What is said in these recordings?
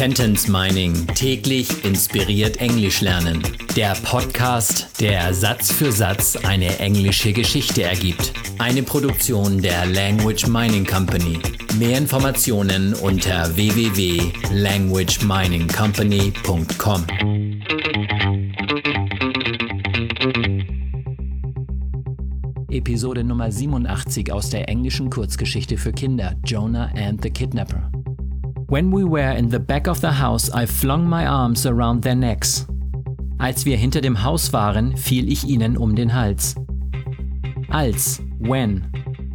Sentence Mining täglich inspiriert Englisch lernen. Der Podcast, der Satz für Satz eine englische Geschichte ergibt. Eine Produktion der Language Mining Company. Mehr Informationen unter www.languageminingcompany.com. Episode Nummer 87 aus der englischen Kurzgeschichte für Kinder Jonah and the Kidnapper. When we were in the back of the house, I flung my arms around their necks. Als wir hinter dem Haus waren, fiel ich ihnen um den Hals. Als, when,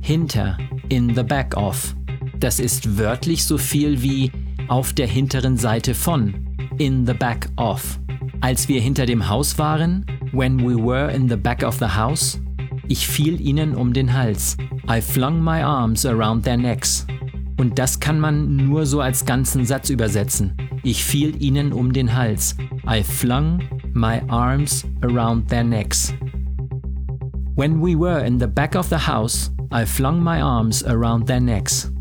hinter, in the back of. Das ist wörtlich so viel wie auf der hinteren Seite von, in the back of. Als wir hinter dem Haus waren, when we were in the back of the house, ich fiel ihnen um den Hals. I flung my arms around their necks. Und das kann man nur so als ganzen Satz übersetzen. Ich fiel ihnen um den Hals. I flung my arms around their necks. When we were in the back of the house, I flung my arms around their necks.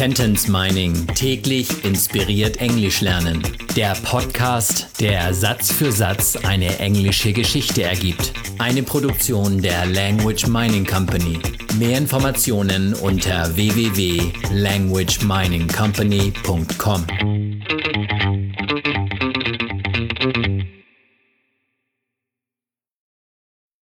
Sentence Mining täglich inspiriert Englisch lernen. Der Podcast, der Satz für Satz eine englische Geschichte ergibt. Eine Produktion der Language Mining Company. Mehr Informationen unter www.languageminingcompany.com.